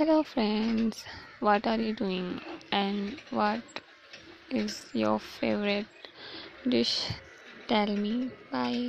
Hello, friends. What are you doing? And what is your favorite dish? Tell me. Bye.